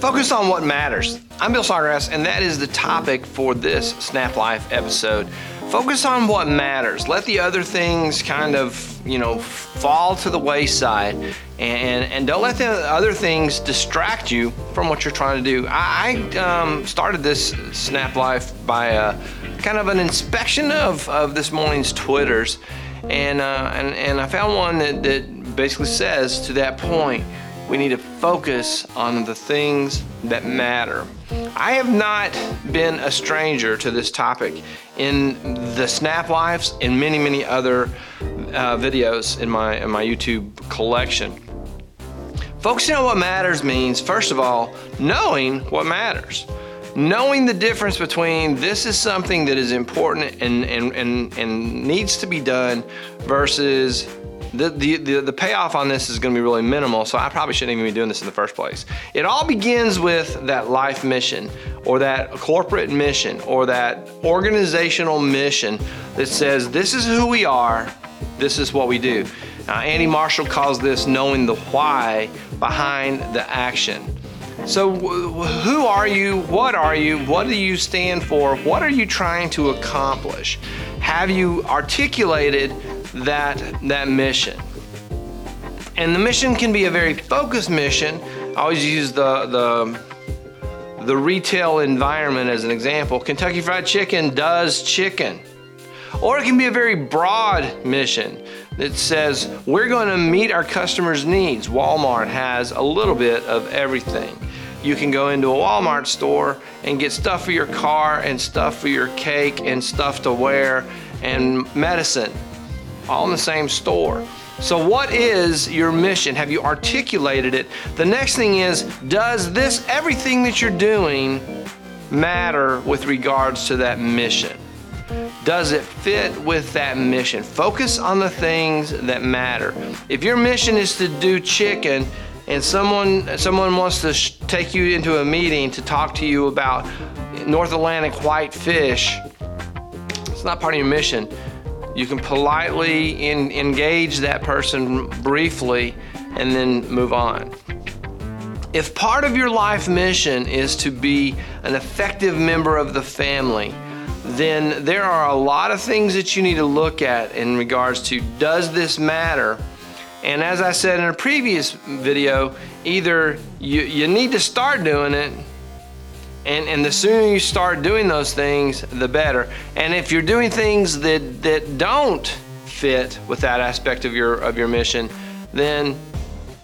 Focus on what matters. I'm Bill Sawgrass, and that is the topic for this Snap Life episode. Focus on what matters. Let the other things kind of, you know, fall to the wayside, and and don't let the other things distract you from what you're trying to do. I, I um, started this Snap Life by uh, kind of an inspection of, of this morning's Twitters, and uh, and and I found one that that basically says to that point we need to focus on the things that matter. I have not been a stranger to this topic in the Snap Lives and many, many other uh, videos in my, in my YouTube collection. Focusing on what matters means, first of all, knowing what matters. Knowing the difference between this is something that is important and, and, and, and needs to be done versus the, the, the, payoff on this is going to be really minimal, so I probably shouldn't even be doing this in the first place. It all begins with that life mission or that corporate mission or that organizational mission that says, This is who we are, this is what we do. Uh, Andy Marshall calls this knowing the why behind the action. So, who are you? What are you? What do you stand for? What are you trying to accomplish? Have you articulated that that mission. And the mission can be a very focused mission. I always use the the the retail environment as an example. Kentucky Fried Chicken does chicken. Or it can be a very broad mission that says we're going to meet our customers' needs. Walmart has a little bit of everything. You can go into a Walmart store and get stuff for your car and stuff for your cake and stuff to wear and medicine all in the same store. So, what is your mission? Have you articulated it? The next thing is, does this, everything that you're doing, matter with regards to that mission? Does it fit with that mission? Focus on the things that matter. If your mission is to do chicken, and someone someone wants to take you into a meeting to talk to you about North Atlantic white fish, it's not part of your mission you can politely in, engage that person briefly and then move on. If part of your life mission is to be an effective member of the family, then there are a lot of things that you need to look at in regards to does this matter? And as I said in a previous video, either you, you need to start doing it and, and the sooner you start doing those things, the better. And if you're doing things that, that don't fit with that aspect of your of your mission, then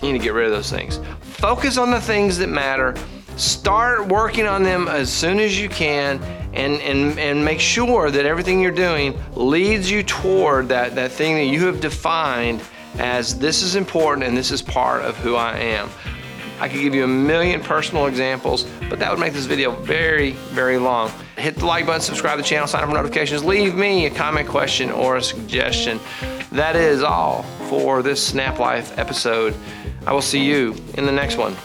you need to get rid of those things. Focus on the things that matter. Start working on them as soon as you can and, and, and make sure that everything you're doing leads you toward that, that thing that you have defined as this is important and this is part of who I am. I could give you a million personal examples, but that would make this video very, very long. Hit the like button, subscribe to the channel, sign up for notifications, leave me a comment, question, or a suggestion. That is all for this Snap Life episode. I will see you in the next one.